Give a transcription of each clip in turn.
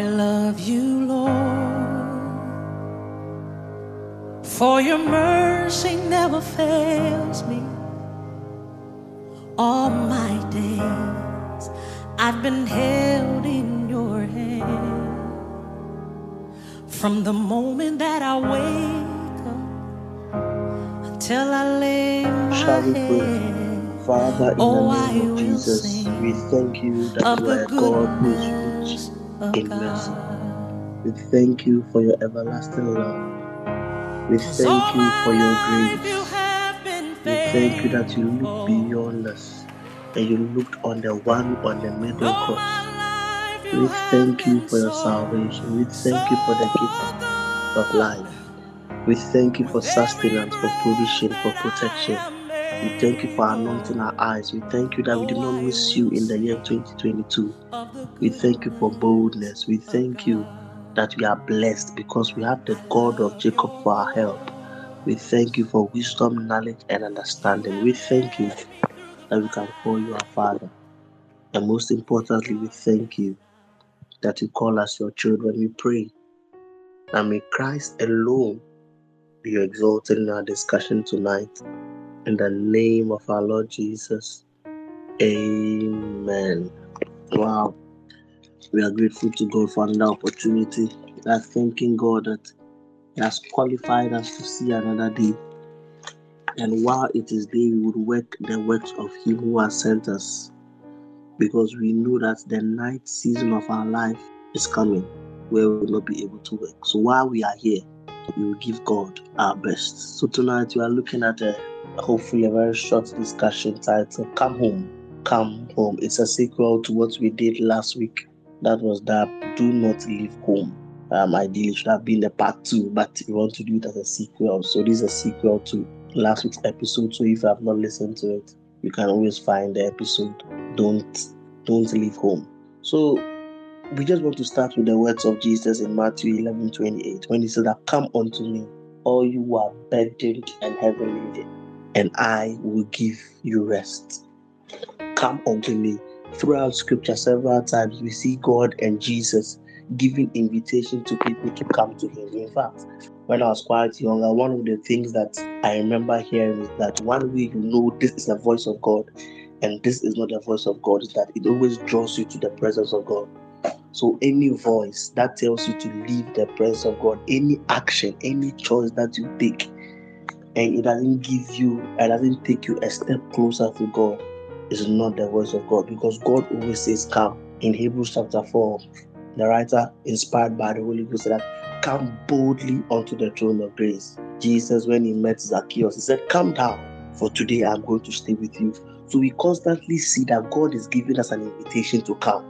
I love you, Lord, for your mercy never fails me. All my days I've been held in your hand. From the moment that I wake up until I lay my head. Father, in Oh, the I name of Jesus, sing we thank you that you the are God who is goodness of rich in mercy. God. We thank you for your everlasting love. We thank you for your grace. We thank you that you looked beyond us and you looked on the one on the middle cross. We thank you for your salvation. We thank you for the gift of life. We thank you for sustenance, for provision, for protection. We thank you for anointing our eyes. We thank you that we did not miss you in the year 2022. We thank you for boldness. We thank you that we are blessed because we have the God of Jacob for our help. We thank you for wisdom, knowledge, and understanding. We thank you that we can call you our Father. And most importantly, we thank you that you call us your children. We pray that may Christ alone be exalted in our discussion tonight. In the name of our Lord Jesus. Amen. Wow. We are grateful to God for another opportunity. We are thanking God that He has qualified us to see another day. And while it is day, we would work the works of Him who has sent us. Because we know that the night season of our life is coming where we will not be able to work. So while we are here, we will give God our best. So tonight we are looking at a hopefully a very short discussion titled Come Home. Come Home. It's a sequel to what we did last week. That was that Do Not Leave Home. Um, ideally, should have been the part two, but we want to do it as a sequel. So, this is a sequel to last week's episode. So, if you have not listened to it, you can always find the episode. Don't don't leave home. So, we just want to start with the words of Jesus in Matthew 11 28 when he said come unto me, all you are burdened and heavy laden, and I will give you rest. Come unto me. Throughout scripture, several times we see God and Jesus giving invitation to people to come to Him. In fact, when I was quite younger, uh, one of the things that I remember hearing is that one way you know this is the voice of God and this is not the voice of God is that it always draws you to the presence of God. So any voice that tells you to leave the presence of God, any action, any choice that you take, and it doesn't give you, it doesn't take you a step closer to God, is not the voice of God because God always says, Come. In Hebrews chapter 4, the writer, inspired by the Holy Ghost, said that come boldly unto the throne of grace. Jesus, when he met Zacchaeus, he said, Come down, for today I'm going to stay with you. So we constantly see that God is giving us an invitation to come.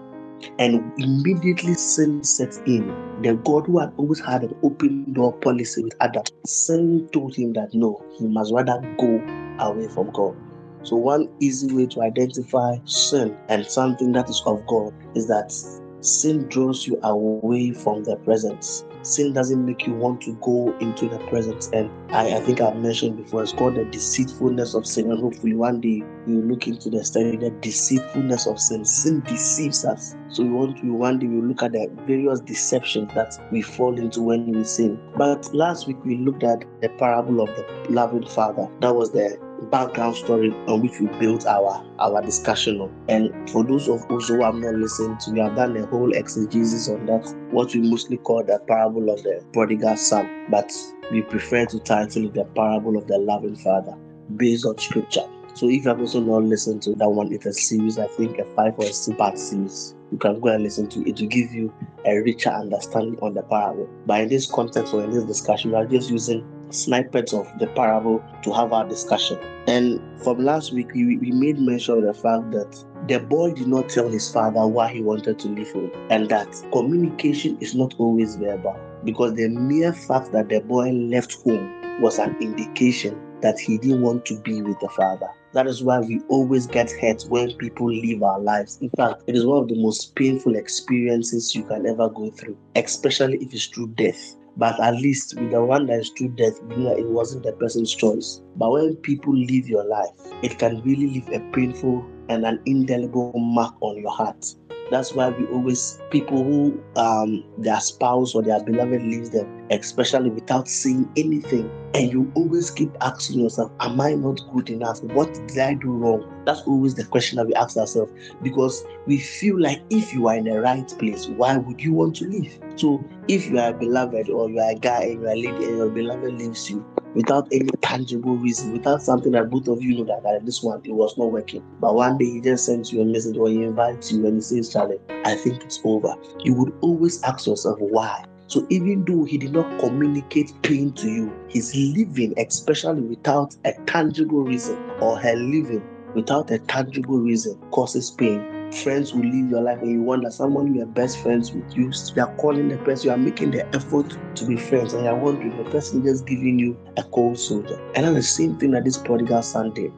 And immediately sin sets in. The God who had always had an open door policy with Adam, sin told him that no, he must rather go away from God. So, one easy way to identify sin and something that is of God is that sin draws you away from the presence. Sin doesn't make you want to go into the presence. And I, I think I've mentioned before, it's called the deceitfulness of sin. And hopefully, one day you look into the study, the deceitfulness of sin. Sin deceives us. So, we want to one day we look at the various deceptions that we fall into when we sin. But last week we looked at the parable of the loving father. That was the background story on which we built our our discussion on. And for those of us who have not listened to, we have done a whole exegesis on that, what we mostly call the parable of the prodigal son, but we prefer to title it the parable of the loving father based on scripture. So if you have also not listened to that one, it's a series, I think a five or six part series. You can go and listen to it to give you a richer understanding on the parable. But in this context or in this discussion, we are just using snippets of the parable to have our discussion. And from last week, we, we made mention of the fact that the boy did not tell his father why he wanted to leave home, and that communication is not always verbal because the mere fact that the boy left home was an indication that he didn't want to be with the father. That is why we always get hurt when people leave our lives. In fact, it is one of the most painful experiences you can ever go through, especially if it's through death. But at least with the one that is through death, it wasn't the person's choice. But when people leave your life, it can really leave a painful and an indelible mark on your heart. That's why we always people who um their spouse or their beloved leaves them, especially without seeing anything, and you always keep asking yourself, Am I not good enough? What did I do wrong? That's always the question that we ask ourselves because we feel like if you are in the right place, why would you want to leave? So if you are a beloved or you are a guy and you are a lady and your beloved leaves you, without any tangible reason, without something that both of you know that, this one it was not working. But one day he just sends you a message or he invites you and he says, Charlie, I think it's over. You would always ask yourself why. So even though he did not communicate pain to you, he's living, especially without a tangible reason, or her living without a tangible reason, causes pain friends will leave your life and you wonder someone you are best friends with you you are calling the person you are making the effort to be friends and you are wondering the person just giving you a cold soldier and that's the same thing that this prodigal son did.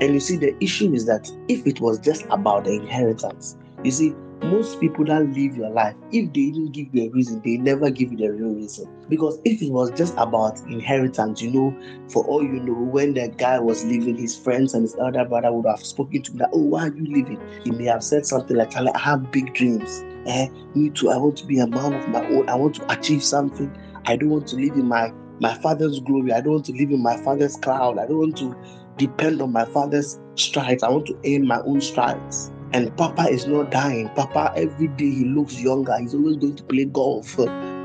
And you see the issue is that if it was just about the inheritance you see most people that live your life, if they didn't give you a reason, they never give you the real reason. Because if it was just about inheritance, you know, for all you know, when the guy was leaving, his friends and his elder brother would have spoken to him that, oh, why are you leaving? He may have said something like, I have big dreams. Eh, me too. I want to be a man of my own. I want to achieve something. I don't want to live in my my father's glory. I don't want to live in my father's cloud. I don't want to depend on my father's strides. I want to aim my own strides. And Papa is not dying. Papa, every day he looks younger. He's always going to play golf.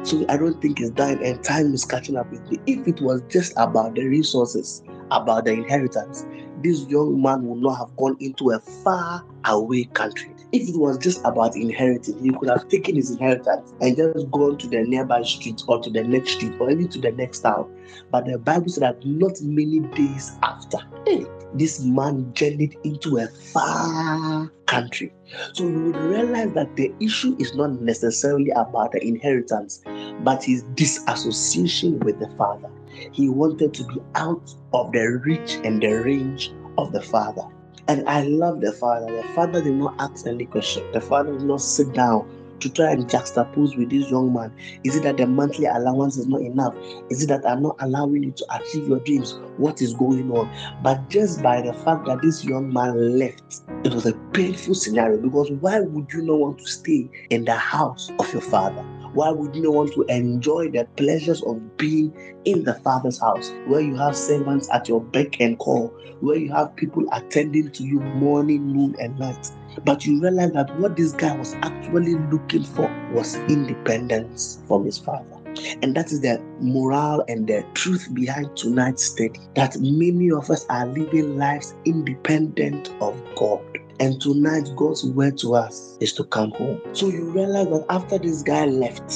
So I don't think he's dying, and time is catching up with me. If it was just about the resources, about the inheritance, this young man would not have gone into a far away country. If it was just about inheriting, he could have taken his inheritance and just gone to the nearby street or to the next street or even to the next town. But the Bible said that not many days after, hey, this man journeyed into a far country. So you would realize that the issue is not necessarily about the inheritance, but his disassociation with the father. He wanted to be out of the reach and the range of the father. And I love the father. The father did not ask any question. The father did not sit down to try and juxtapose with this young man? Is it that the monthly allowance is not enough? Is it that I'm not allowing you to achieve your dreams? What is going on? But just by the fact that this young man left, it was a painful scenario because why would you not want to stay in the house of your father? Why would you want to enjoy the pleasures of being in the Father's house, where you have servants at your beck and call, where you have people attending to you morning, noon, and night? But you realize that what this guy was actually looking for was independence from his father. And that is the moral and the truth behind tonight's study. That many of us are living lives independent of God. And tonight, God's word to us is to come home. So you realize that after this guy left,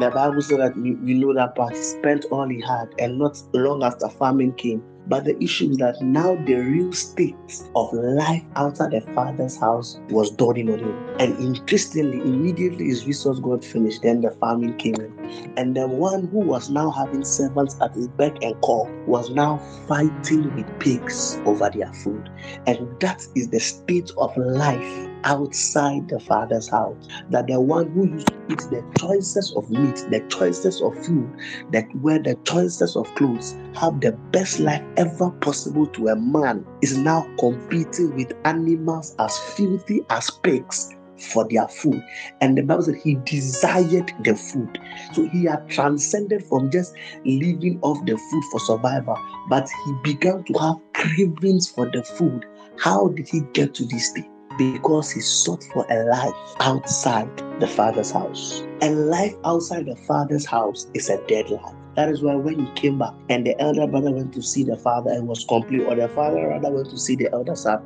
the Bible said that we, we know that part spent all he had, and not long after famine came, but the issue is that now the real state of life outside the father's house was dawning on him. And interestingly, immediately his resource got finished, then the famine came in. And the one who was now having servants at his beck and call was now fighting with pigs over their food. And that is the state of life outside the father's house. That the one who used to eat the choices of meat, the choices of food, that wear the choices of clothes, have the best life ever possible to a man, is now competing with animals as filthy as pigs for their food. And the Bible said he desired the food. So he had transcended from just living off the food for survival, but he began to have cravings for the food. How did he get to this state? Because he sought for a life outside the Father's house. A life outside the Father's house is a dead life. That is why when he came back and the elder brother went to see the father and was complete, or the father rather went to see the elder son,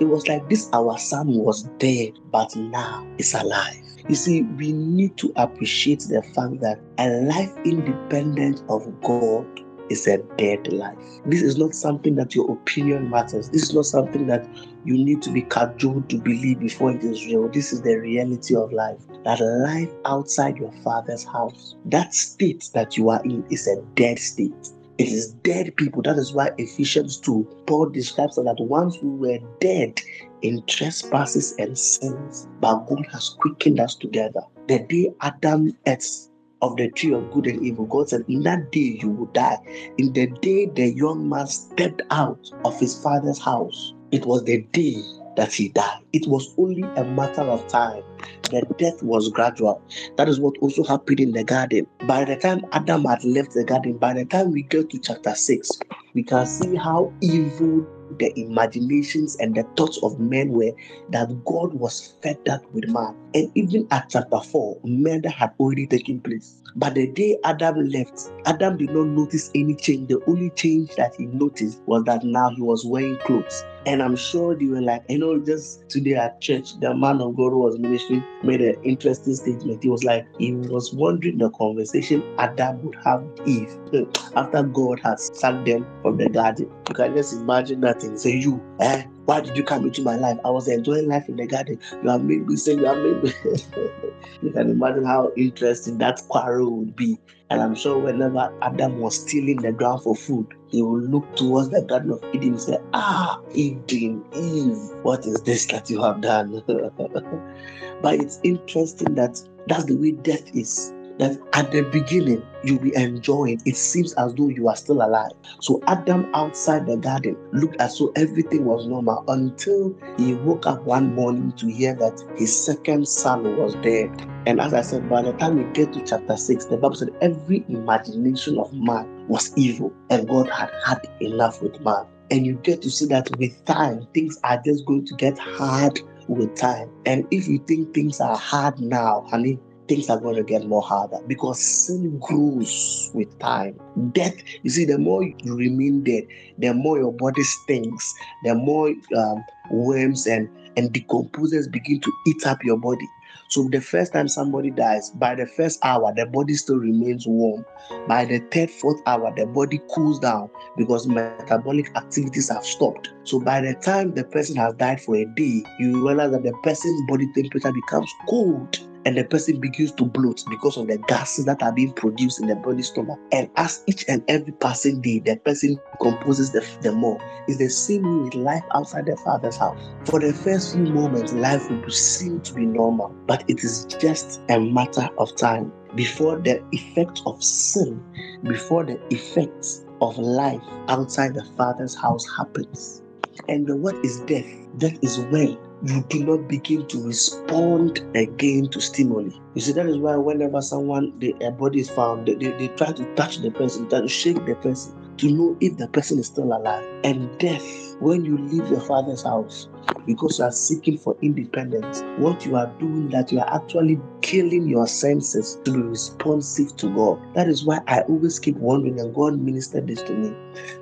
it was like this our son was dead, but now is alive. You see, we need to appreciate the fact that a life independent of God is a dead life. This is not something that your opinion matters. This is not something that you need to be cajoled to believe before it is real. This is the reality of life. That life outside your father's house, that state that you are in is a dead state. It is dead people. That is why Ephesians 2, Paul describes that once we were dead in trespasses and sins, but God has quickened us together. The day Adam ate of the tree of good and evil. God said, In that day you will die. In the day the young man stepped out of his father's house, it was the day that he died. It was only a matter of time. The death was gradual. That is what also happened in the garden. By the time Adam had left the garden, by the time we get to chapter 6, we can see how evil the imaginations and the thoughts of men were that God was fed with man. And even at chapter 4, murder had already taken place. But the day Adam left, Adam did not notice any change. The only change that he noticed was that now he was wearing clothes. And I'm sure they were like, you know, just today at church, the man of God who was ministering made an interesting statement. He was like, he was wondering the conversation Adam would have Eve after God had sacked them from the garden. You can just imagine that and say, You, eh? Why did you come into my life? I was enjoying life in the garden. You have made me say, You have made me. you can imagine how interesting that quarrel would be. And I'm sure whenever Adam was stealing the ground for food, he would look towards the Garden of Eden and say, Ah, Eden, Eve, what is this that you have done? but it's interesting that that's the way death is that at the beginning you'll be enjoying. It seems as though you are still alive. So Adam outside the garden looked as though everything was normal until he woke up one morning to hear that his second son was dead. And as I said, by the time we get to chapter 6, the Bible said every imagination of man was evil, and God had had enough with man. And you get to see that with time, things are just going to get hard with time. And if you think things are hard now, honey, things are going to get more harder because sin grows with time. Death, you see, the more you remain dead, the more your body stinks, the more um, worms and, and decomposers begin to eat up your body. So the first time somebody dies, by the first hour, the body still remains warm. By the third, fourth hour, the body cools down because metabolic activities have stopped. So by the time the person has died for a day, you realize that the person's body temperature becomes cold and the person begins to bloat because of the gases that are being produced in the body stomach. And as each and every passing day, the person composes the, the more. It's the same with life outside the Father's house. For the first few moments, life will seem to be normal, but it is just a matter of time before the effect of sin, before the effects of life outside the Father's house happens. And what is death? Death is when you do not begin to respond again to stimuli. You see, that is why whenever someone, the, a body is found, they, they, they try to touch the person, try to shake the person to know if the person is still alive. And death, when you leave your father's house, because you are seeking for independence, what you are doing that you are actually killing your senses to be responsive to God. That is why I always keep wondering, and God ministered this to me,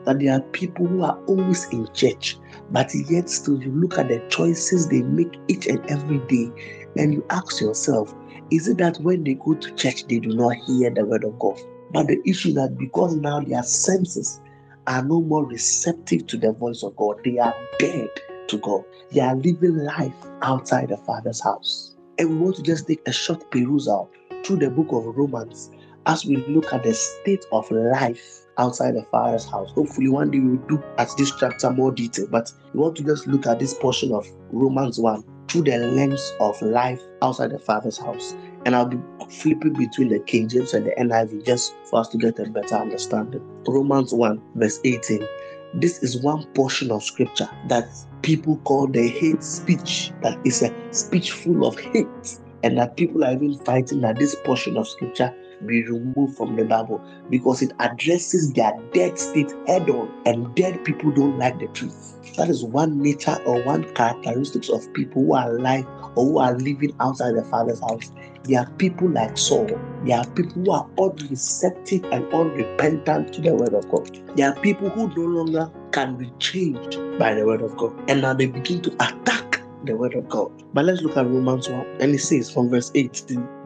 that there are people who are always in church, but yet still you look at the choices they make each and every day, and you ask yourself, is it that when they go to church they do not hear the word of God? But the issue that because now their senses are no more receptive to the voice of God, they are dead to God. They are living life outside the Father's house. And we want to just take a short perusal through the book of Romans as we look at the state of life outside the Father's house. Hopefully, one day we'll do at this chapter more detail, but we want to just look at this portion of Romans 1 through the lens of life outside the Father's house. And I'll be flipping between the King James and the NIV just for us to get a better understanding. Romans 1, verse 18. This is one portion of scripture that people call the hate speech, that is a speech full of hate, and that people are even fighting that this portion of scripture be removed from the Bible because it addresses their dead state head on, and dead people don't like the truth. That is one nature or one characteristics of people who are alive or who are living outside the Father's house. There are people like Saul. There are people who are unreceptive and unrepentant to the word of God. There are people who no longer can be changed by the word of God. And now they begin to attack the word of God. But let's look at Romans 1. And it says from verse 18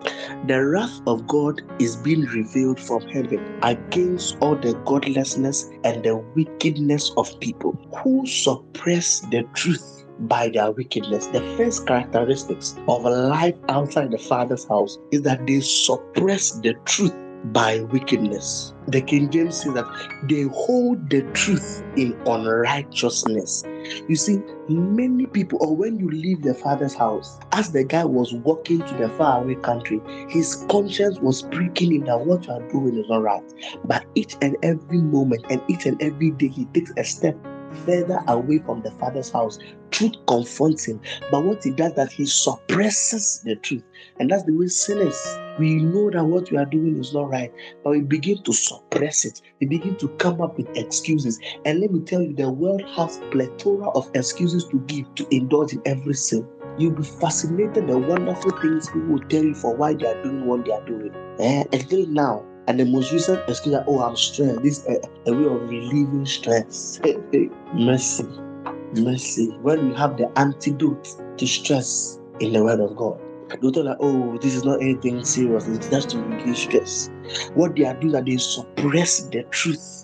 The wrath of God is being revealed from heaven against all the godlessness and the wickedness of people who suppress the truth by their wickedness. The first characteristics of a life outside the Father's house is that they suppress the truth by wickedness. The King James says that they hold the truth in unrighteousness. You see, many people, or when you leave the father's house, as the guy was walking to the faraway country, his conscience was pricking him that what you are doing is not right. But each and every moment and each and every day, he takes a step further away from the Father's house. Truth confronts him, but what he does that he suppresses the truth, and that's the way sinners. We know that what we are doing is not right, but we begin to suppress it. We begin to come up with excuses. And let me tell you, the world has plethora of excuses to give to indulge in every sin. You'll be fascinated the wonderful things people will tell you for why they are doing what they are doing. Eh, until now, and the most recent excuse that, oh, I'm stressed. This is a, a way of relieving stress. mercy. Mercy. When you have the antidote to stress in the Word of God. Don't tell like, oh, this is not anything serious. It's just to relieve stress. What they are doing that they suppress the truth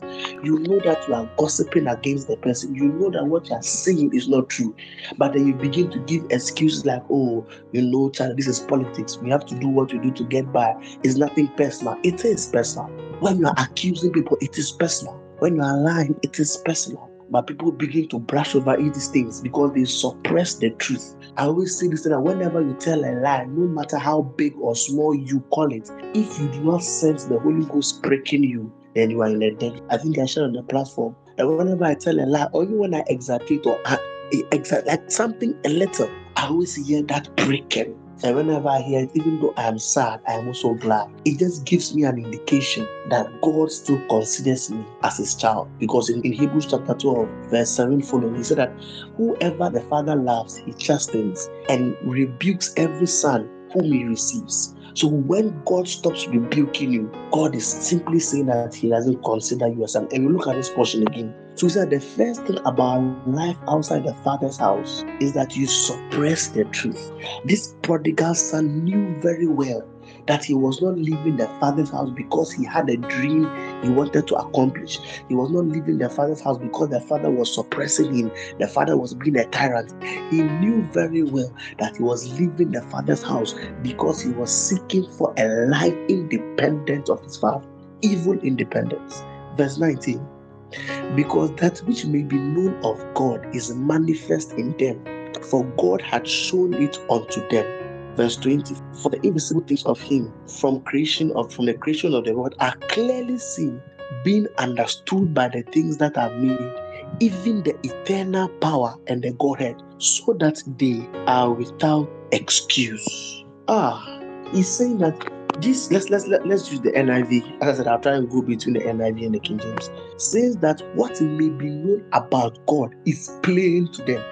you know that you are gossiping against the person. You know that what you are saying is not true. But then you begin to give excuses like, oh, you know, child, this is politics. We have to do what we do to get by. It's nothing personal. It is personal. When you are accusing people, it is personal. When you are lying, it is personal. But people begin to brush over these things because they suppress the truth. I always say this that whenever you tell a lie, no matter how big or small you call it, if you do not sense the Holy Ghost breaking you, then you are in a debt. I think I shared on the platform. And whenever I tell a lie, or even when I exaggerate or uh, exact like something a little, I always hear that breaking. And whenever I hear it, even though I am sad, I am also glad. It just gives me an indication that God still considers me as his child. Because in, in Hebrews chapter 12, verse 7 following, he said that whoever the Father loves, he chastens and rebukes every son whom he receives. So when God stops rebuking you, God is simply saying that He doesn't consider you as son. And we look at this portion again. So he said the first thing about life outside the father's house is that you suppress the truth. This prodigal son knew very well that he was not leaving the father's house because he had a dream he wanted to accomplish. He was not leaving the father's house because the father was suppressing him. The father was being a tyrant. He knew very well that he was leaving the father's house because he was seeking for a life independent of his father, even independence. Verse 19 because that which may be known of God is manifest in them, for God had shown it unto them. Verse 20 for the invisible things of him from creation of from the creation of the world are clearly seen being understood by the things that are made even the eternal power and the godhead so that they are without excuse. Ah he's saying that this let's let's let, let's use the NIV. As I said, I'll try and go between the NIV and the King James. Says that what may be known about God is plain to them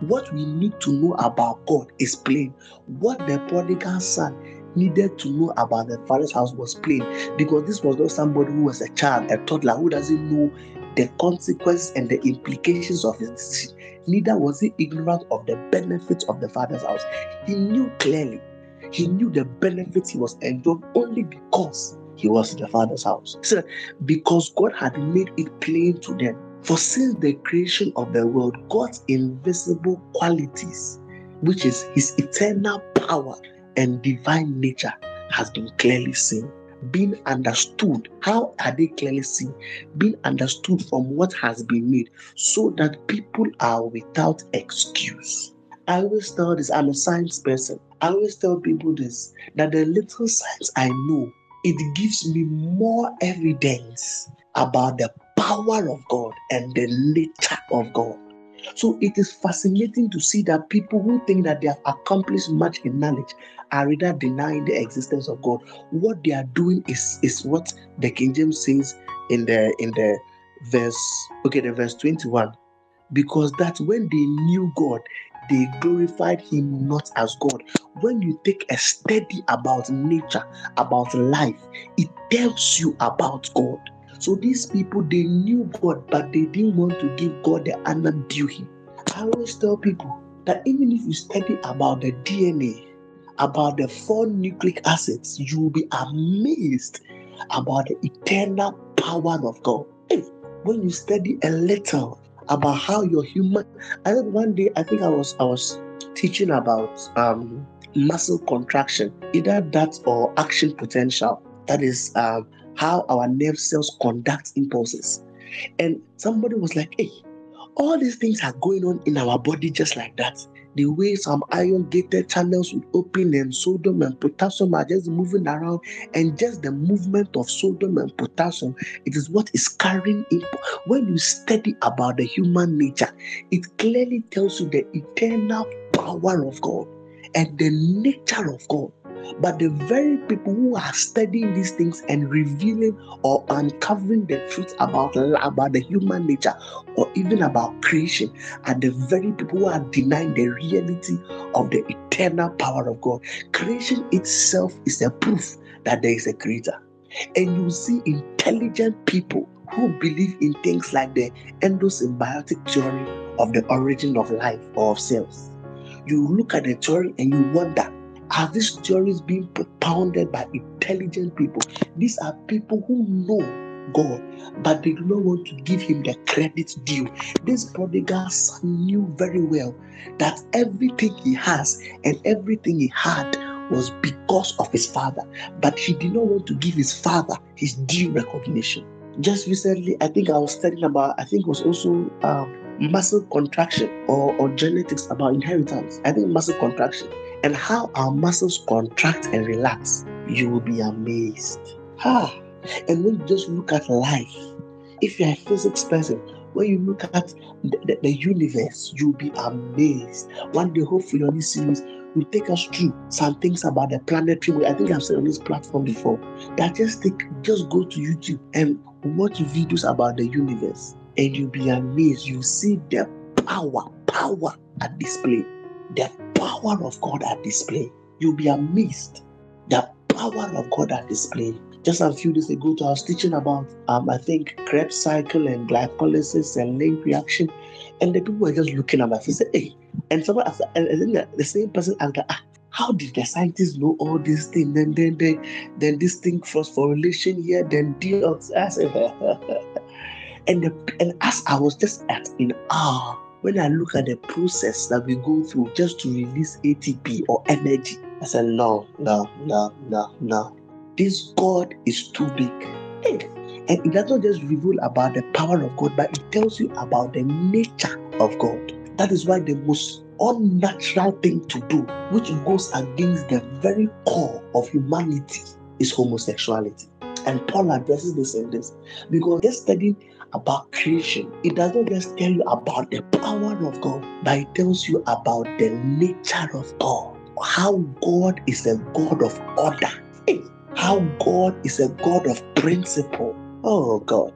what we need to know about God is plain. What the prodigal son needed to know about the father's house was plain because this was not somebody who was a child, a toddler who doesn't know the consequences and the implications of his decision. Neither was he ignorant of the benefits of the father's house. He knew clearly. He knew the benefits he was enjoying only because he was in the father's house. So, because God had made it plain to them for since the creation of the world, God's invisible qualities, which is his eternal power and divine nature, has been clearly seen. Being understood. How are they clearly seen? Being understood from what has been made, so that people are without excuse. I always tell this, I'm a science person. I always tell people this that the little science I know, it gives me more evidence about the power of God and the nature of God. So it is fascinating to see that people who think that they have accomplished much in knowledge are rather denying the existence of God. What they are doing is, is what the King James says in the in the verse, okay, the verse 21. Because that when they knew God, they glorified him not as God. When you take a study about nature, about life, it tells you about God. So these people, they knew God, but they didn't want to give God the honor due him. I always tell people that even if you study about the DNA, about the four nucleic acids, you will be amazed about the eternal power of God. Hey, when you study a little about how your human, I think one day I think I was I was teaching about um, muscle contraction, either that or action potential. That is um, how our nerve cells conduct impulses. And somebody was like, hey, all these things are going on in our body just like that. The way some ion gated channels would open and sodium and potassium are just moving around, and just the movement of sodium and potassium, it is what is carrying in. When you study about the human nature, it clearly tells you the eternal power of God and the nature of God. But the very people who are studying these things and revealing or uncovering the truth about, about the human nature or even about creation are the very people who are denying the reality of the eternal power of God. Creation itself is a proof that there is a creator. And you see intelligent people who believe in things like the endosymbiotic theory of the origin of life or of cells. You look at the theory and you wonder are these theories being propounded by intelligent people? These are people who know God, but they do not want to give him the credit due. This prodigal son knew very well that everything he has and everything he had was because of his father, but he did not want to give his father his due recognition. Just recently, I think I was studying about, I think it was also um, muscle contraction or, or genetics about inheritance. I think muscle contraction and how our muscles contract and relax, you will be amazed. Ah, and when you just look at life, if you're a physics person, when you look at the, the, the universe, you'll be amazed. One day, hopefully, on this series, will take us through some things about the planetary. I think I've said on this platform before that just take, just go to YouTube and watch videos about the universe, and you'll be amazed. You'll see the power, power at display. The power of God at display. You'll be amazed. The power of God at display. Just a few days ago, I was teaching about, um, I think, Krebs cycle and glycolysis and link reaction. And the people were just looking at me. my face, hey. And someone, asked, and then the same person asked, ah, how did the scientists know all these things? Then, then, then, then this thing phosphorylation here, then deoxy. and the, and as I was just at in awe when I look at the process that we go through just to release ATP or energy, I said, no, no, no, no, no. This God is too big. And it does not just reveal about the power of God, but it tells you about the nature of God. That is why the most unnatural thing to do, which goes against the very core of humanity, is homosexuality. And Paul addresses this in this because just studying about creation, it does not just tell you about the power of God, but it tells you about the nature of God. How God is a God of order. How God is a God of principle. Oh God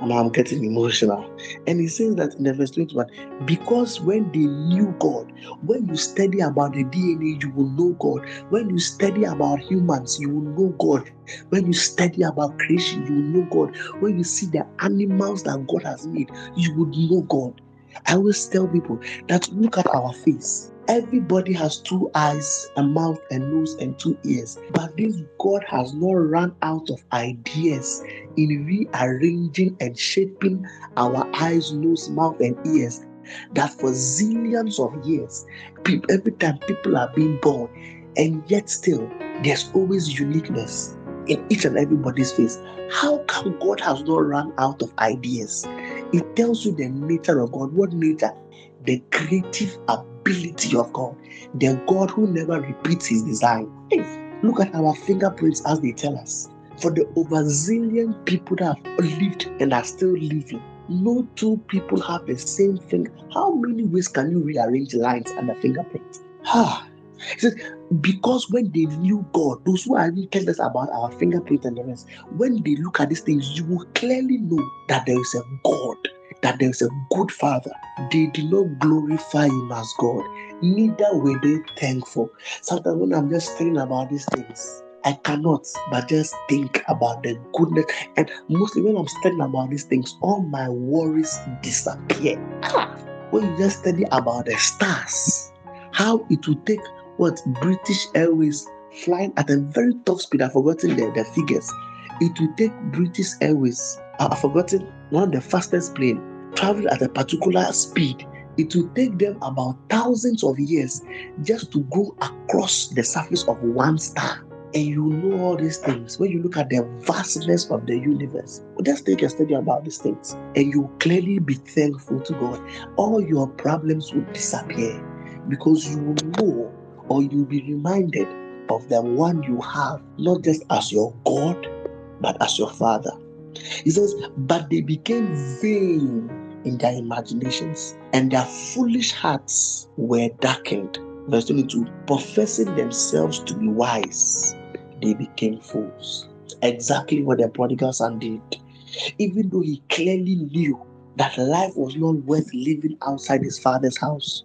and I'm getting emotional. And he says that in the verse 21 because when they knew God, when you study about the DNA, you will know God. When you study about humans, you will know God. When you study about creation, you will know God. When you see the animals that God has made, you would know God. I always tell people that look at our face. Everybody has two eyes, a mouth, a nose, and two ears. But this God has not run out of ideas in rearranging and shaping our eyes, nose, mouth, and ears. That for zillions of years, every time people are being born, and yet still there's always uniqueness in each and everybody's face. How come God has not run out of ideas? It tells you the nature of God. What nature? The creative ability ability of God, the God who never repeats his design. Hey, look at our fingerprints as they tell us. For the over zillion people that have lived and are still living, no two people have the same thing. How many ways can you rearrange lines and the fingerprint? Ah, he said, because when they knew God, those who are telling us about our fingerprint and the rest, when they look at these things, you will clearly know that there is a God that there is a good father. They did not glorify him as God, neither were they thankful. Sometimes when I'm just thinking about these things, I cannot but just think about the goodness. And mostly when I'm studying about these things, all my worries disappear. Ah, when you just study about the stars, how it will take what British Airways flying at a very top speed, I've forgotten the, the figures. It will take British Airways, I've forgotten one of the fastest plane travel at a particular speed, it will take them about thousands of years just to go across the surface of one star. And you know all these things when you look at the vastness of the universe. Just take a study about these things, and you clearly be thankful to God. All your problems will disappear. because you will know or you'll be reminded of the one you have, not just as your God, but as your Father. He says, But they became vain in their imaginations, and their foolish hearts were darkened. Verse 22 Professing themselves to be wise, they became fools. Exactly what the prodigal son did. Even though he clearly knew that life was not worth living outside his father's house,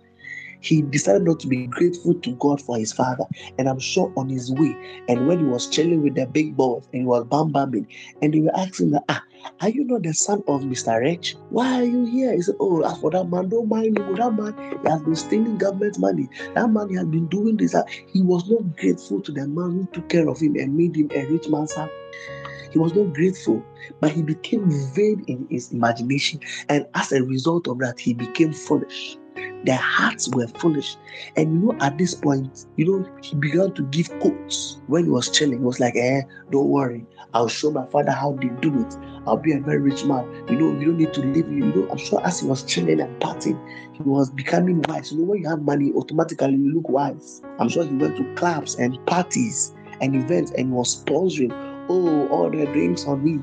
he decided not to be grateful to God for his father. And I'm sure on his way, and when he was chilling with the big boys and he was bam bamming, and they were asking, Ah, are you not the son of Mr. Rich? Why are you here? He said, Oh, as for that man, don't mind him. That man, he has been stealing government money. That man, he has been doing this. He was not grateful to the man who took care of him and made him a rich man's son. He was not grateful, but he became vain in his imagination. And as a result of that, he became foolish. Their hearts were foolish. And you know, at this point, you know, he began to give quotes when he was chilling. He was like, eh, don't worry. I'll show my father how they do it. I'll be a very rich man. You know, you don't need to live. You know, I'm sure as he was chilling and partying, he was becoming wise. You know, when you have money, automatically you look wise. I'm sure he went to clubs and parties and events and was sponsoring, oh, all the drinks on me.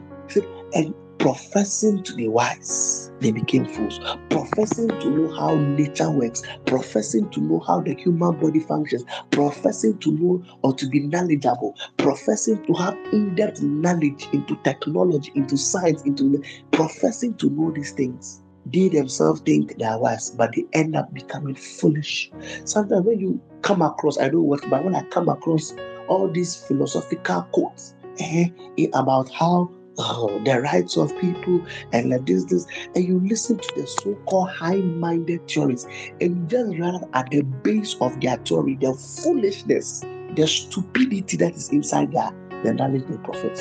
And professing to be wise, they became fools. Professing to know how nature works, professing to know how the human body functions, professing to know or to be knowledgeable, professing to have in depth knowledge into technology, into science, into professing to know these things. They themselves think they are wise, but they end up becoming foolish. Sometimes when you come across, I don't work, but when I come across all these philosophical quotes eh, about how oh, the rights of people and like this, this, and you listen to the so-called high-minded theories, and you just realize at the base of their theory, the foolishness, the stupidity that is inside there, the knowledge they profess,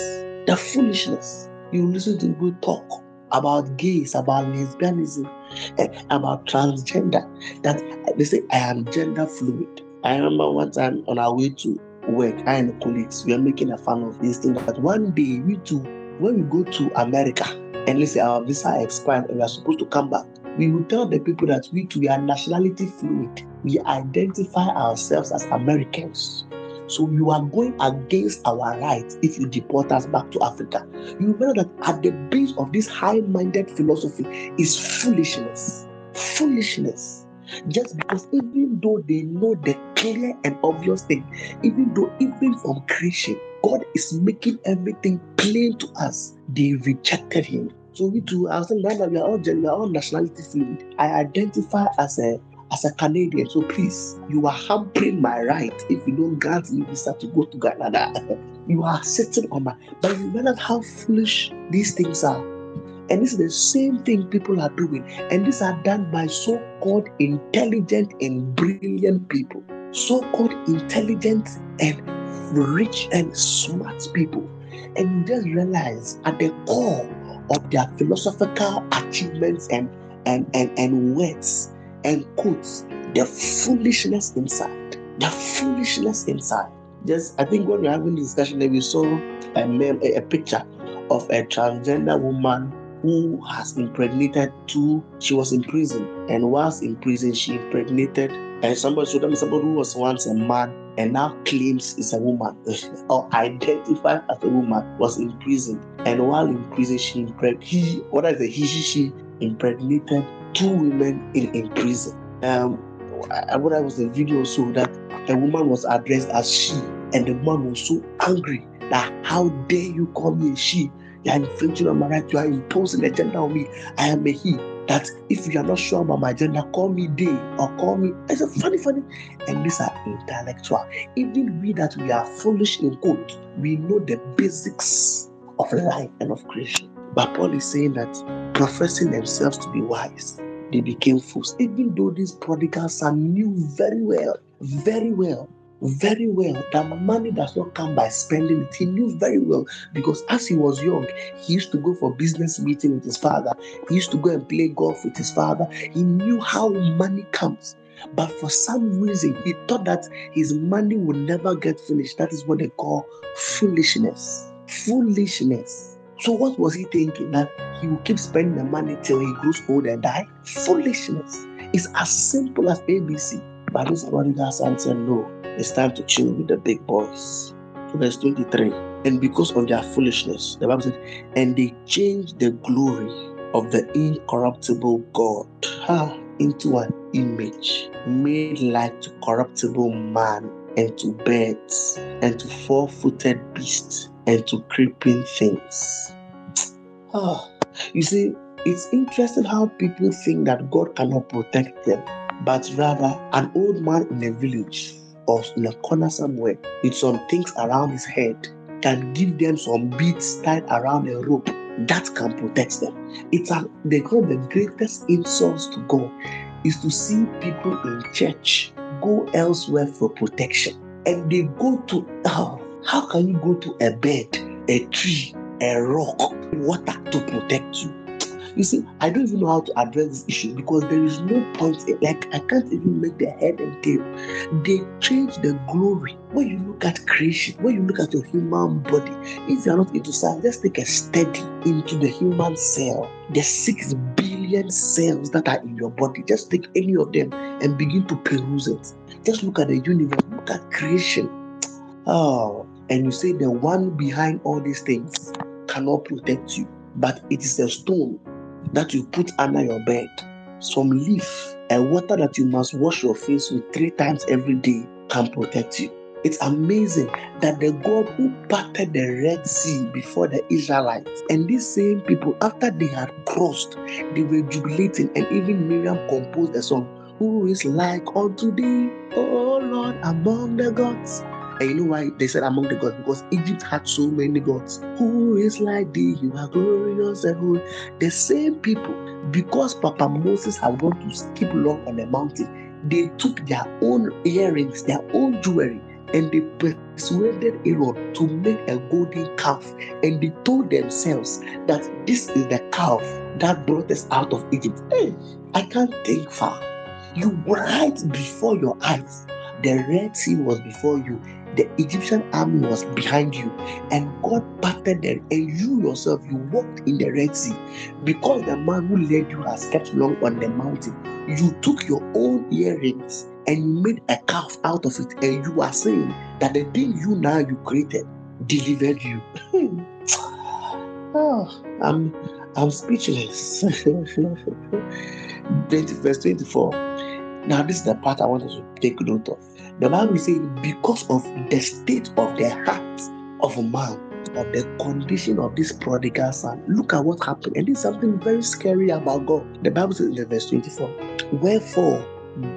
the foolishness. You listen to people talk about gays, about lesbianism, eh, about transgender. That they say I am gender fluid. I remember one time on our way to work, I and colleagues, we are making a fun of this thing that one day we too when we go to America and let's say our visa expired and we are supposed to come back, we will tell the people that we too we are nationality fluid. We identify ourselves as Americans. So you are going against our rights if you deport us back to Africa. You remember that at the base of this high-minded philosophy is foolishness. Foolishness. Just because even though they know the clear and obvious thing, even though even from creation, God is making everything plain to us. They rejected him. So we too, I was saying that we are all we are all nationality fluid. I identify as a as a Canadian. So please, you are hampering my right if you don't grant me visa to go to Canada. you are sitting on my but you realize how foolish these things are. And this is the same thing people are doing. And these are done by so-called intelligent and brilliant people. So-called intelligent and rich and smart people. And you just realize at the core of their philosophical achievements and and and, and words and quotes, the foolishness inside. The foolishness inside. Just I think when we are having this discussion, we saw a, mem- a picture of a transgender woman who has impregnated two. She was in prison, and whilst in prison, she impregnated and somebody so that means somebody who was once a man and now claims is a woman or identified as a woman was in prison and while in prison she impregnated he what is it? He she, she impregnated two women in, in prison. Um I, what I was a video so that a woman was addressed as she and the man was so angry that how dare you call me a she? You are infringing on my right you are imposing a gender on me. I am a he that if you are not sure about my gender, call me day or call me. It's a funny, funny. And these are intellectual. Even we that we are foolish in quote, we know the basics of life and of creation. But Paul is saying that professing themselves to be wise, they became fools. Even though these prodigal son knew very well, very well very well that money does not come by spending it. He knew very well because as he was young, he used to go for business meeting with his father. He used to go and play golf with his father. He knew how money comes. But for some reason, he thought that his money would never get finished. That is what they call foolishness. Foolishness. So, what was he thinking? That he will keep spending the money till he grows old and die? Foolishness. It's as simple as ABC But this prodigal son said, No, it's time to chill with the big boys. Verse 23. And because of their foolishness, the Bible said, and they changed the glory of the incorruptible God ha, into an image made like to corruptible man and to birds and to four footed beasts and to creeping things. Oh, you see, it's interesting how people think that God cannot protect them, but rather an old man in a village or in a corner somewhere with some things around his head can give them some beads tied around a rope that can protect them. It's a, they call the greatest insults to God is to see people in church go elsewhere for protection. And they go to, oh, how can you go to a bed, a tree, a rock, water to protect you? You see, I don't even know how to address this issue because there is no point. Like, I can't even make the head and tail. They change the glory. When you look at creation, when you look at your human body, if you are not into science, just take a study into the human cell. The six billion cells that are in your body. Just take any of them and begin to peruse it. Just look at the universe, look at creation. Oh, and you say the one behind all these things cannot protect you, but it is a stone that you put under your bed, some leaf, and water that you must wash your face with three times every day can protect you. It's amazing that the God who parted the Red Sea before the Israelites, and these same people, after they had crossed, they were jubilating, and even Miriam composed a song, Who is like unto thee, O Lord, among the gods? And you know why they said among the gods? Because Egypt had so many gods. Who is like thee? You are glorious and holy. The same people, because Papa Moses had gone to skip long on the mountain, they took their own earrings, their own jewelry, and they persuaded Aaron to make a golden calf. And they told themselves that this is the calf that brought us out of Egypt. Hey, I can't think far. You right before your eyes. The Red Sea was before you the Egyptian army was behind you, and God parted them, and you yourself you walked in the Red Sea because the man who led you has kept long on the mountain. You took your own earrings and you made a calf out of it, and you are saying that the thing you now you created delivered you. oh, I'm I'm speechless. 20, verse 24. Now, this is the part I want us to take note of. The Bible says, because of the state of the heart of a man, of the condition of this prodigal son, look at what happened. And there's something very scary about God. The Bible says in verse 24, Wherefore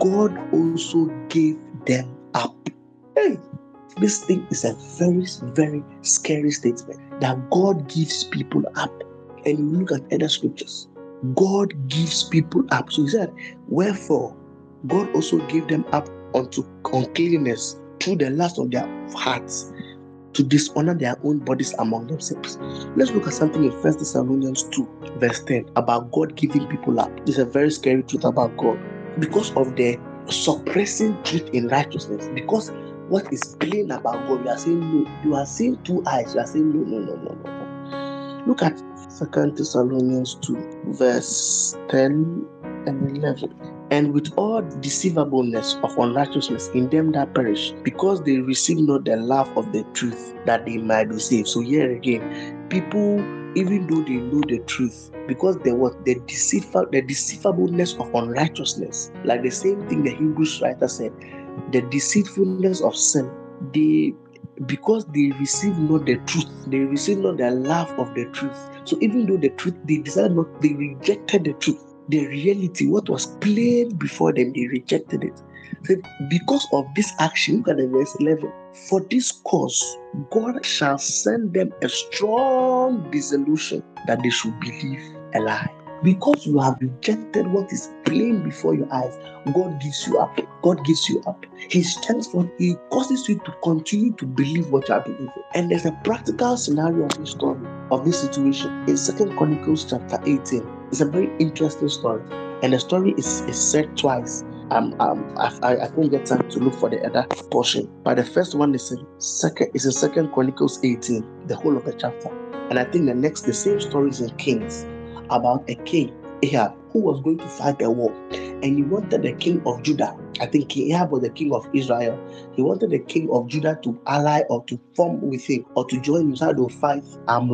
God also gave them up. Hey, this thing is a very, very scary statement that God gives people up. And you look at other scriptures, God gives people up. So he said, Wherefore God also gave them up unto uncleanness through the lust of their hearts to dishonor their own bodies among themselves. Let's look at something in First Thessalonians 2, verse 10, about God giving people up. Is a very scary truth about God because of the suppressing truth in righteousness. Because what is plain about God, you are saying no, you are seeing two eyes, you are saying no, no, no, no, no. Look at Second Thessalonians 2, verse 10 and 11 and with all deceivableness of unrighteousness in them that perish, because they receive not the love of the truth that they might be saved. So here again, people, even though they know the truth, because there was the deceitful, the deceivableness of unrighteousness, like the same thing the Hebrews writer said, the deceitfulness of sin, they because they receive not the truth, they receive not the love of the truth. So even though the truth, they decided not, they rejected the truth the reality, what was plain before them, they rejected it. So because of this action, look at the verse 11. For this cause, God shall send them a strong dissolution that they should believe a lie. Because you have rejected what is plain before your eyes, God gives you up. God gives you up. He stands for, He causes you to continue to believe what you are believing. And there's a practical scenario of this story, of this situation in Second Chronicles chapter 18. It's a very interesting story. And the story is, is said twice. Um, um, I, I couldn't get time to look for the other portion. But the first one is in second is in Second Chronicles 18, the whole of the chapter. And I think the next, the same story is in Kings about a king, Ahab, who was going to fight a war. And he wanted the king of Judah I think Ahab was the king of Israel. He wanted the king of Judah to ally or to form with him or to join him so to fight um,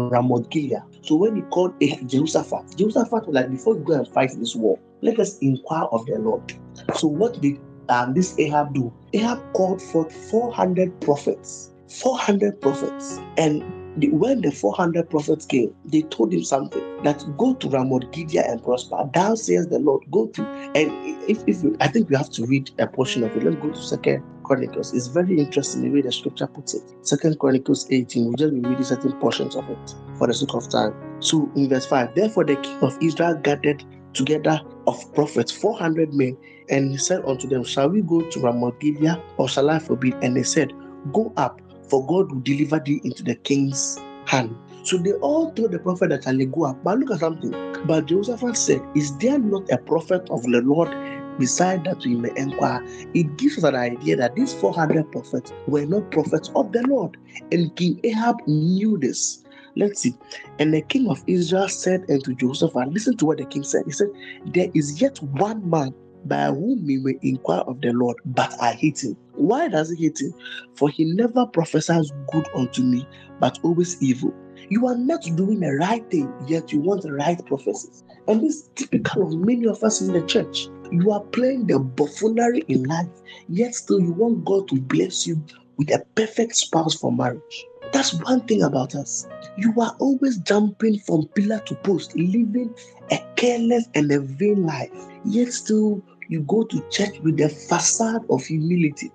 Gilead. So when he called Jehoshaphat, Jehoshaphat was like, before you go and fight this war, let us inquire of the Lord. So what did um, this Ahab do? Ahab called for 400 prophets. 400 prophets. And when the 400 prophets came, they told him something that go to Ramoth and prosper. Thou says the Lord, go to. And if, if you, I think we have to read a portion of it. Let's go to Second Chronicles. It's very interesting the way the scripture puts it. Second Chronicles 18. We'll just be reading certain portions of it for the sake of time. So in verse 5, therefore the king of Israel gathered together of prophets, 400 men, and he said unto them, Shall we go to Ramoth or shall I forbid? And they said, Go up for God will deliver thee into the king's hand. So they all told the prophet that shall go up. But look at something. But Jehoshaphat said, Is there not a prophet of the Lord beside that we may inquire? It gives us an idea that these 400 prophets were not prophets of the Lord. And King Ahab knew this. Let's see. And the king of Israel said unto Jehoshaphat, Listen to what the king said. He said, There is yet one man by whom we may inquire of the Lord, but I hate him. Why does he hate him? For he never prophesies good unto me, but always evil. You are not doing the right thing, yet you want the right prophecies. And this is typical of many of us in the church. You are playing the buffoonery in life, yet still you want God to bless you with a perfect spouse for marriage. That's one thing about us. You are always jumping from pillar to post, living a careless and a vain life. Yet still, you go to church with the facade of humility,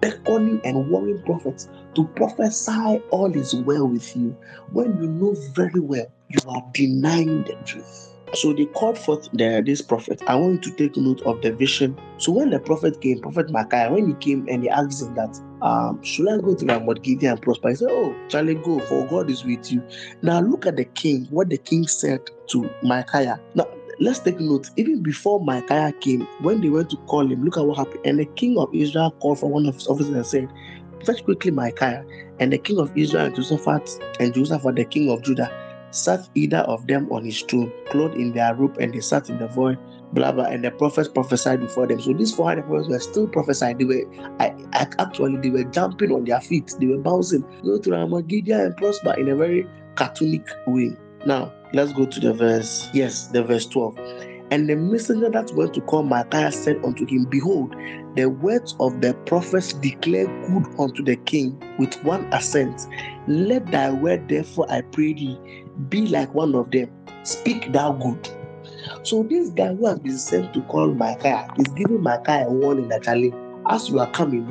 beckoning and warning prophets to prophesy all is well with you when you know very well you are denying the truth. So they called forth the, this prophet. I want you to take note of the vision. So when the prophet came, Prophet Micaiah, when he came and he asked him that, um, should I go to Ramoth Gilead and prosper? He said, Oh, Charlie, go, for God is with you. Now look at the king, what the king said to Micaiah. Now let's take note, even before Micaiah came, when they went to call him, look at what happened. And the king of Israel called for one of his officers and said, Fetch quickly Micaiah. And the king of Israel and Josaphat and Josaphat, the king of Judah, sat either of them on his throne, clothed in their robe, and they sat in the void, blah blah. And the prophets prophesied before them. So these 400 prophets were still prophesying. They were I, I, actually they were jumping on their feet, they were bouncing, go to Ramoth Gilead and prosper in a very cartoonic way. Now let's go to the verse. Yes, the verse 12. And the messenger that went to call Micaiah said unto him, Behold, the words of the prophets declare good unto the king with one assent. Let thy word, therefore, I pray thee, be like one of them. Speak thou good. So this guy who has been sent to call Micaiah is giving Micaiah a warning that Charlie, as you are coming,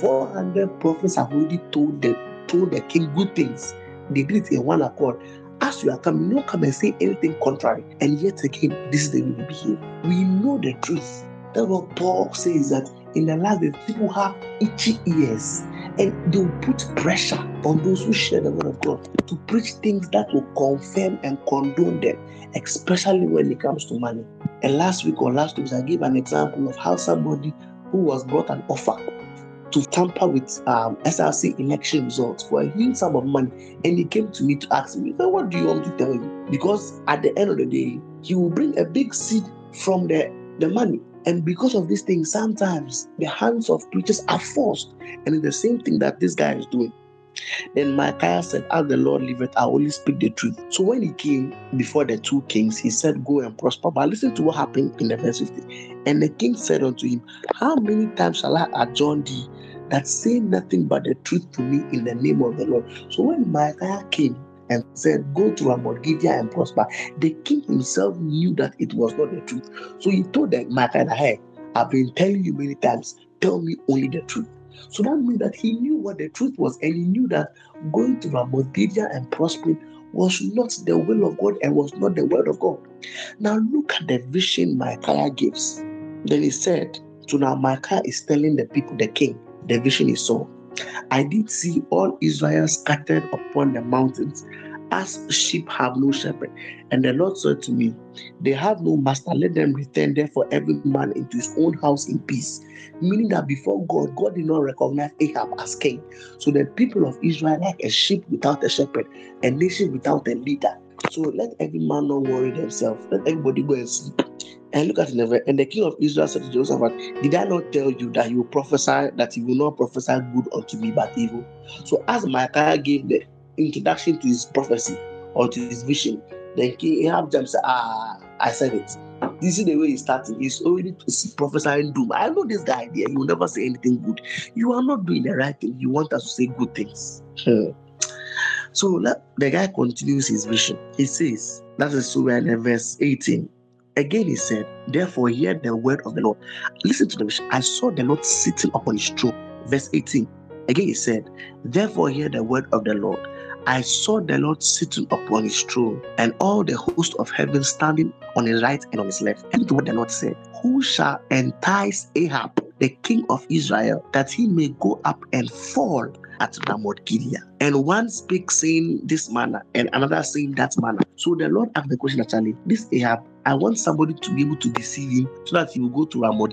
400 prophets have already told the told the king good things. They did it in one accord as you are coming, don't come and say anything contrary. And yet again, this is the way we behave. We know the truth. That's what Paul says that in the last days, people have itchy ears and they will put pressure on those who share the word of God to preach things that will confirm and condone them, especially when it comes to money. And last week or last week, I gave an example of how somebody who was brought an offer to tamper with um, SRC election results for a huge sum of money. And he came to me to ask me, What do you want to tell you? Because at the end of the day, he will bring a big seed from the, the money. And because of this thing, sometimes the hands of preachers are forced. And it's the same thing that this guy is doing. Then Micaiah said, As the Lord liveth, I only speak the truth. So when he came before the two kings, he said, Go and prosper. But listen to what happened in the verse 50. And the king said unto him, How many times shall I adjourn thee that say nothing but the truth to me in the name of the Lord. So when Micaiah came and said, Go to Ramoth Gilead and prosper, the king himself knew that it was not the truth. So he told the Micaiah, Hey, I've been telling you many times, tell me only the truth. So that means that he knew what the truth was, and he knew that going to Ramoth Gilead and prospering was not the will of God and was not the word of God. Now look at the vision Micaiah gives. Then he said, So now Micaiah is telling the people, the king, the vision he saw. I did see all Israel scattered upon the mountains as sheep have no shepherd. And the Lord said to me, They have no master, let them return therefore every man into his own house in peace. Meaning that before God, God did not recognize Ahab as king. So the people of Israel, like a sheep without a shepherd, a nation without a leader. So let every man not worry themselves. Let everybody go and sleep. And look at it, and the king of Israel said to Jehoshaphat, Did I not tell you that you prophesy that you will not prophesy good unto me but evil? So as Micaiah gave the introduction to his prophecy or to his vision, then King Ahab said, Ah, I said it. This is the way he's starting. He's already prophesying doom. I know this guy there. He will never say anything good. You are not doing the right thing. You want us to say good things. So the guy continues his vision. He says, that is so in verse 18. Again, he said, Therefore, hear the word of the Lord. Listen to the vision. I saw the Lord sitting upon his throne. Verse 18. Again, he said, Therefore, hear the word of the Lord. I saw the Lord sitting upon his throne, and all the host of heaven standing on his right and on his left. And what the Lord said, Who shall entice Ahab, the king of Israel, that he may go up and fall at Ramoth Gilead. And one speaks saying this manner, and another saying that manner. So the Lord asked the question actually, this Ahab, I want somebody to be able to deceive him so that he will go to Ramoth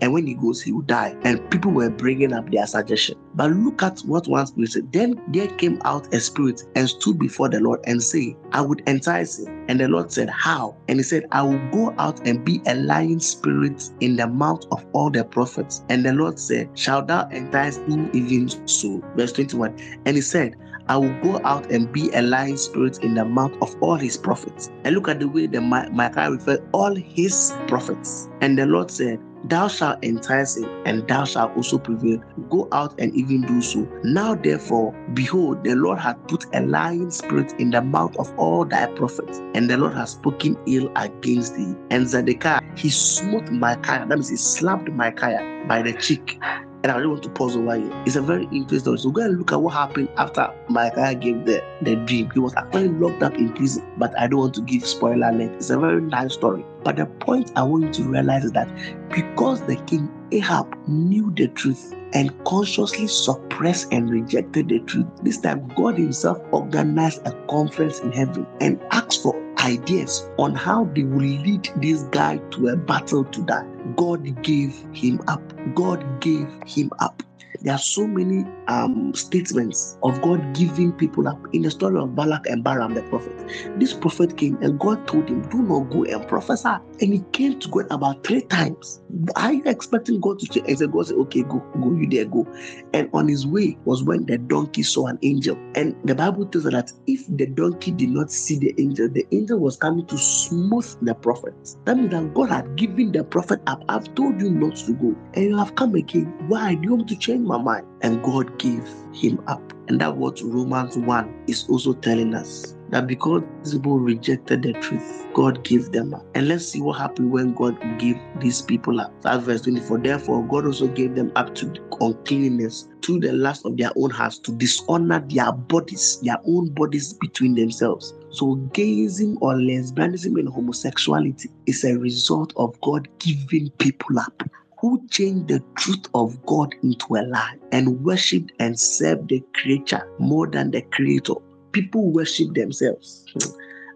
and when he goes, he will die. And people were bringing up their suggestion. But look at what one spirit said. Then there came out a spirit and stood before the Lord and say, I would entice him. And the Lord said, How? And he said, I will go out and be a lying spirit in the mouth of all the prophets. And the Lord said, Shall thou entice me even so? Verse 21. And he said, I will go out and be a lying spirit in the mouth of all his prophets. And look at the way that Micaiah referred all his prophets. And the Lord said, Thou shalt entice him, and thou shalt also prevail. Go out and even do so. Now, therefore, behold, the Lord hath put a lying spirit in the mouth of all thy prophets, and the Lord has spoken ill against thee. And Zedekiah, he smote Micaiah, that means he slapped Micaiah by the cheek and I really want to pause over here. It's a very interesting story. So go and look at what happened after Micaiah gave the, the dream. He was actually locked up in prison, but I don't want to give spoiler alert. It's a very nice story. But the point I want you to realize is that because the king Ahab knew the truth and consciously suppressed and rejected the truth, this time God Himself organized a conference in heaven and asked for ideas on how they will lead this guy to a battle to die. God gave him up. God gave him up. There are so many um, statements of God giving people up in the story of Balak and Balaam the prophet. This prophet came and God told him, Do not go and prophesy. And he came to God about three times. Are you expecting God to change? And said, God said, Okay, go, go, you there, go. And on his way was when the donkey saw an angel. And the Bible tells us that if the donkey did not see the angel, the angel was coming to smooth the prophet. That means that God had given the prophet up. I've told you not to go. And you have come again. Why? Do you want to change mind? And God gave him up. And that what Romans 1 is also telling us that because people rejected the truth, God gave them up. And let's see what happened when God gave these people up. That's verse 24. Therefore, God also gave them up to uncleanness, to the lust of their own hearts, to dishonor their bodies, their own bodies between themselves. So, gazing or lesbianism and homosexuality is a result of God giving people up who changed the truth of God into a lie and worshiped and served the creature more than the creator. People worship themselves.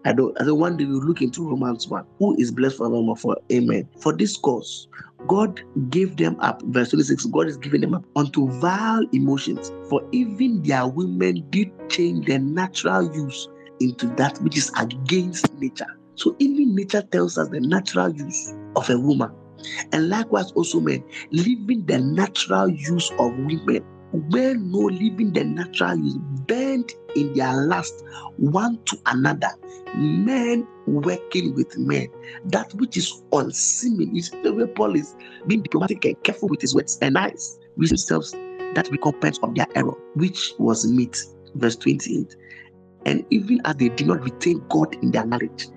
I don't. I don't day we look into Romans 1. Who is blessed forevermore for amen. For this cause, God gave them up. Verse 26, God is giving them up unto vile emotions. For even their women did change their natural use into that which is against nature. So even nature tells us the natural use of a woman and likewise, also men, living the natural use of women, where no living the natural use, bent in their lust one to another, men working with men, that which is unseemly. You see the way Paul is being diplomatic and careful with his words and nice with themselves that recompense of their error, which was meet. Verse 28. And even as they did not retain God in their knowledge,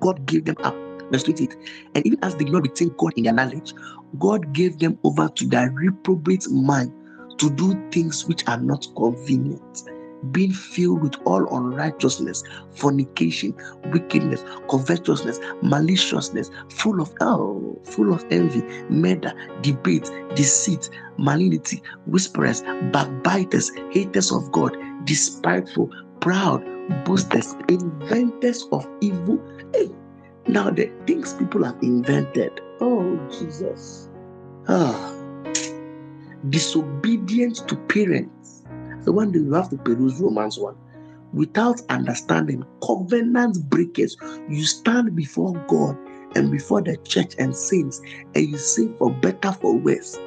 God gave them up 28. And even as they did not retain God in their knowledge, God gave them over to their reprobate mind to do things which are not convenient, being filled with all unrighteousness, fornication, wickedness, covetousness, maliciousness, full of oh, full of envy, murder, debate, deceit, malignity, whisperers, backbiters, haters of God, despiteful, proud, boasters, inventors of evil. Hey, now, the things people have invented, oh Jesus, ah, disobedience to parents. So one day you have to peruse Romans 1. Without understanding, covenant breakers, you stand before God and before the church and saints, and you say for better, for worse.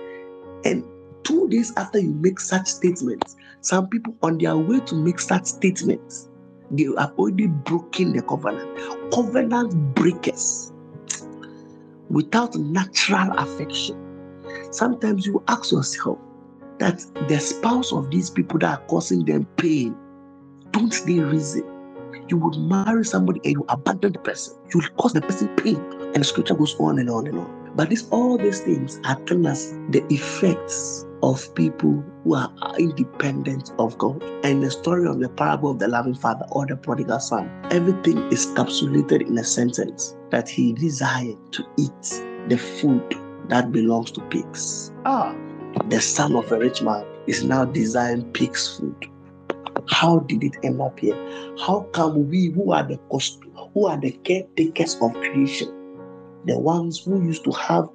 And two days after you make such statements, some people on their way to make such statements, they have already broken the covenant. Covenant breakers without natural affection. Sometimes you ask yourself that the spouse of these people that are causing them pain, don't they reason? You would marry somebody and you abandon the person. You will cause the person pain. And the scripture goes on and on and on. But this all these things are telling us the effects of people who are independent of God. And the story of the parable of the loving father or the prodigal son, everything is encapsulated in a sentence that he desired to eat the food that belongs to pigs. Ah, the son of a rich man is now desiring pig's food. How did it end up here? How come we who are the cost, who are the caretakers of creation, the ones who used to have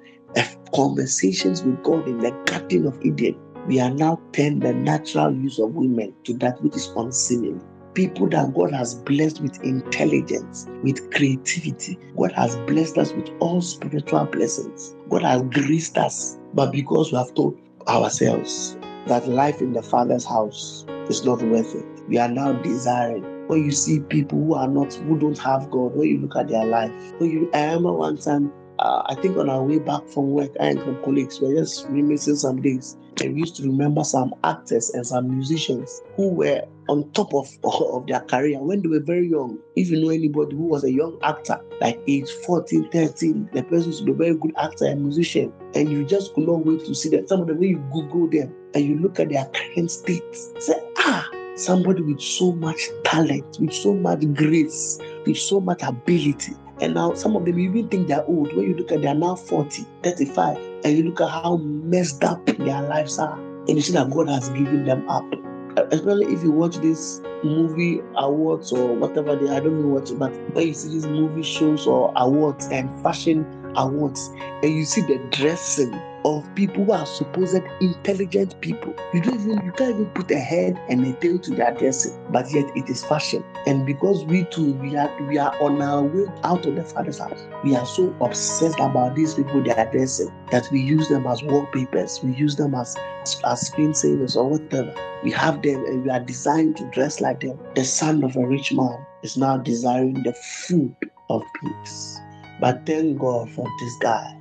conversations with God in the Garden of Eden, we are now turning the natural use of women to that which is unseemly. People that God has blessed with intelligence, with creativity. God has blessed us with all spiritual blessings. God has graced us. But because we have told ourselves that life in the Father's house is not worth it, we are now desiring when you see people who are not who don't have God, when you look at their life. When you I remember one time uh, I think on our way back from work, I and some colleagues were just reminiscing some days. And we used to remember some actors and some musicians who were on top of, of their career when they were very young. If you know anybody who was a young actor, like age 14, 13, the person used to be a very good actor and musician. And you just could not wait to see that. Some of the way you Google them and you look at their current state, say, ah, somebody with so much talent, with so much grace, with so much ability and now some of them even think they're old. When you look at they're now 40, 35, and you look at how messed up their lives are, and you see that God has given them up. Especially if you watch this movie awards or whatever they I don't know what, but when you see these movie shows or awards and fashion awards, and you see the dressing of people who are supposed intelligent people. You don't even you can't even put a head and a tail to their dressing, but yet it is fashion. And because we too we are we are on our way out of the father's house, we are so obsessed about these people they are dressing that we use them as wallpapers, we use them as as screensavers or whatever. We have them and we are designed to dress like them. The son of a rich man is now desiring the food of peace. But thank God for this guy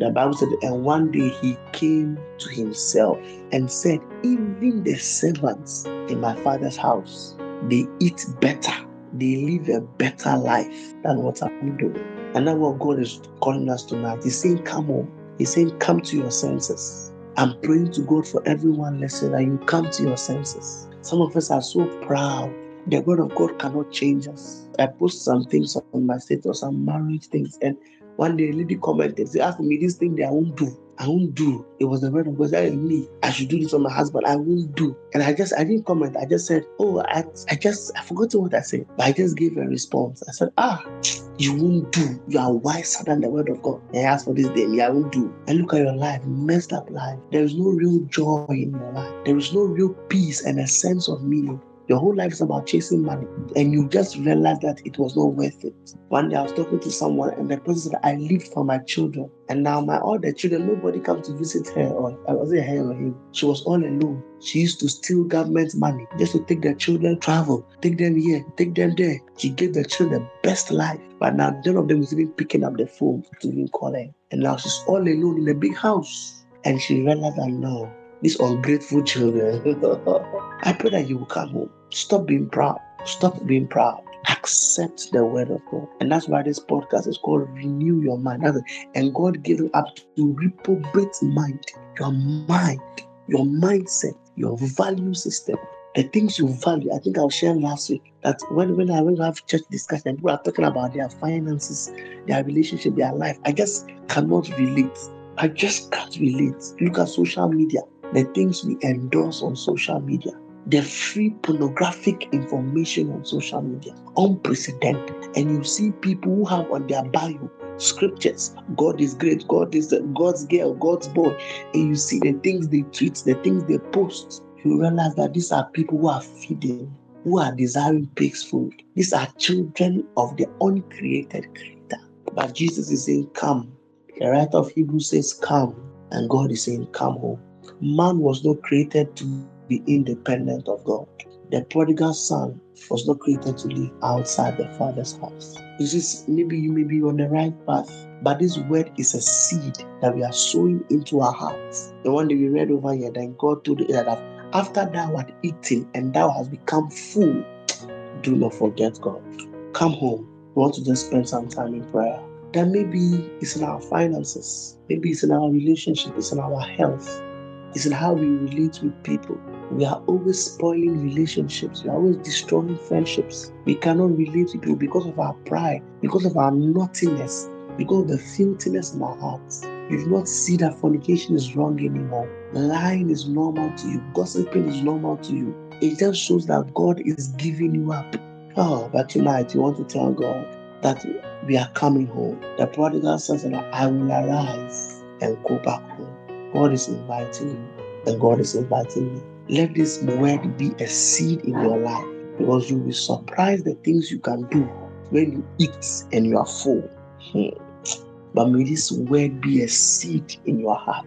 the Bible said, and one day he came to himself and said, Even the servants in my father's house, they eat better, they live a better life than what I'm doing. And that's what God is calling us tonight. He's saying, Come on. He's saying, Come to your senses. I'm praying to God for everyone listening that you come to your senses. Some of us are so proud. The word of God cannot change us. I post some things on my status, some marriage things, and one day, a lady commented, she asked me this thing that I won't do. I won't do. It was the word of God. That me. I should do this for my husband. I won't do. And I just, I didn't comment. I just said, oh, I, I just, I forgot what I said. But I just gave a response. I said, ah, you won't do. You are wiser than the word of God. And I asked for this me, I won't do. And look at your life, messed up life. There is no real joy in your life. There is no real peace and a sense of meaning. Your whole life is about chasing money, and you just realize that it was not worth it. One day I was talking to someone, and the person said, I live for my children. And now my other children, nobody comes to visit her, or I was it her or him. She was all alone. She used to steal government money just to take their children travel, take them here, take them there. She gave the children the best life. But now none of them is even picking up the phone to even call her. And now she's all alone in a big house. And she realized that no, these ungrateful children. I pray that you will come home. Stop being proud. Stop being proud. Accept the word of God. And that's why this podcast is called Renew Your Mind. And God gave it up to reprobate mind. Your mind, your mindset, your value system, the things you value. I think I was sharing last week that when, when I went to have church discussion, people are talking about their finances, their relationship, their life. I just cannot relate. I just can't relate. Look at social media, the things we endorse on social media the free pornographic information on social media, unprecedented. And you see people who have on their bio scriptures, God is great, God is God's girl, God's boy, and you see the things they tweet, the things they post. You realize that these are people who are feeding, who are desiring pig's food. These are children of the uncreated creator. But Jesus is saying, Come. The writer of Hebrews says, Come. And God is saying, Come home. Man was not created to be independent of God. The prodigal son was not created to live outside the father's house. It's just maybe you may be on the right path, but this word is a seed that we are sowing into our hearts. The one that we read over here, then God told it that after thou art eaten and thou hast become full, do not forget God. Come home. We want to just spend some time in prayer. That maybe it's in our finances, maybe it's in our relationship, it's in our health, it's in how we relate with people. We are always spoiling relationships. We are always destroying friendships. We cannot relate with people because of our pride, because of our naughtiness, because of the filthiness in our hearts. You do not see that fornication is wrong anymore. Lying is normal to you. Gossiping is normal to you. It just shows that God is giving you up. Oh, but tonight you want to tell God that we are coming home. The prodigal says that I will arise and go back home. God is inviting you, and God is inviting me. Let this word be a seed in your life because you'll be surprised the things you can do when you eat and you are full. Hmm. But may this word be a seed in your heart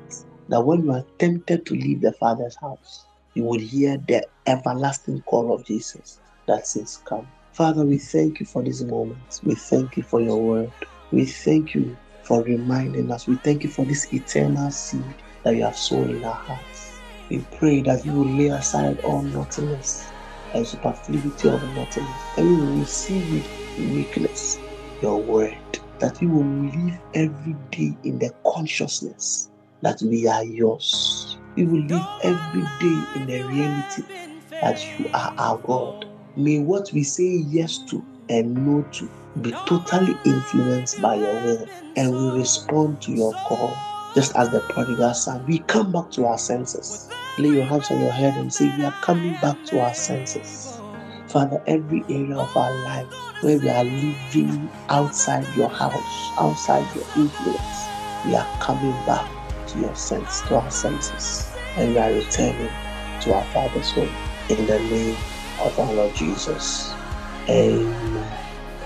that when you are tempted to leave the Father's house, you will hear the everlasting call of Jesus that says, Come. Father, we thank you for this moment. We thank you for your word. We thank you for reminding us. We thank you for this eternal seed that you have sown in our hearts. We pray that you will lay aside all naughtiness and superfluity of naughtiness, and we will receive with weakness your word. That we will live every day in the consciousness that we are yours. We will live every day in the reality that you are our God. May what we say yes to and no to be totally influenced by your will, and we respond to your call. Just as the prodigal son, we come back to our senses. Lay your hands on your head and say, We are coming back to our senses. Father, every area of our life where we are living outside your house, outside your influence, we are coming back to your sense, to our senses, and we are returning to our Father's home. In the name of our Lord Jesus. Amen.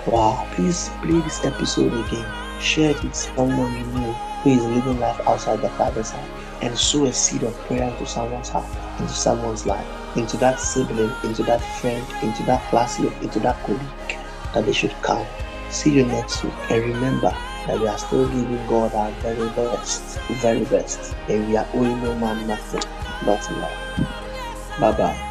Wow, please play this episode again. Share it with someone you know who is living life outside the Father's house and sow a seed of prayer into someone's heart, into someone's life, into that sibling, into that friend, into that classmate, into that colleague that they should come. See you next week and remember that we are still giving God our very best, very best, and we are owing no man nothing, nothing. Bye bye.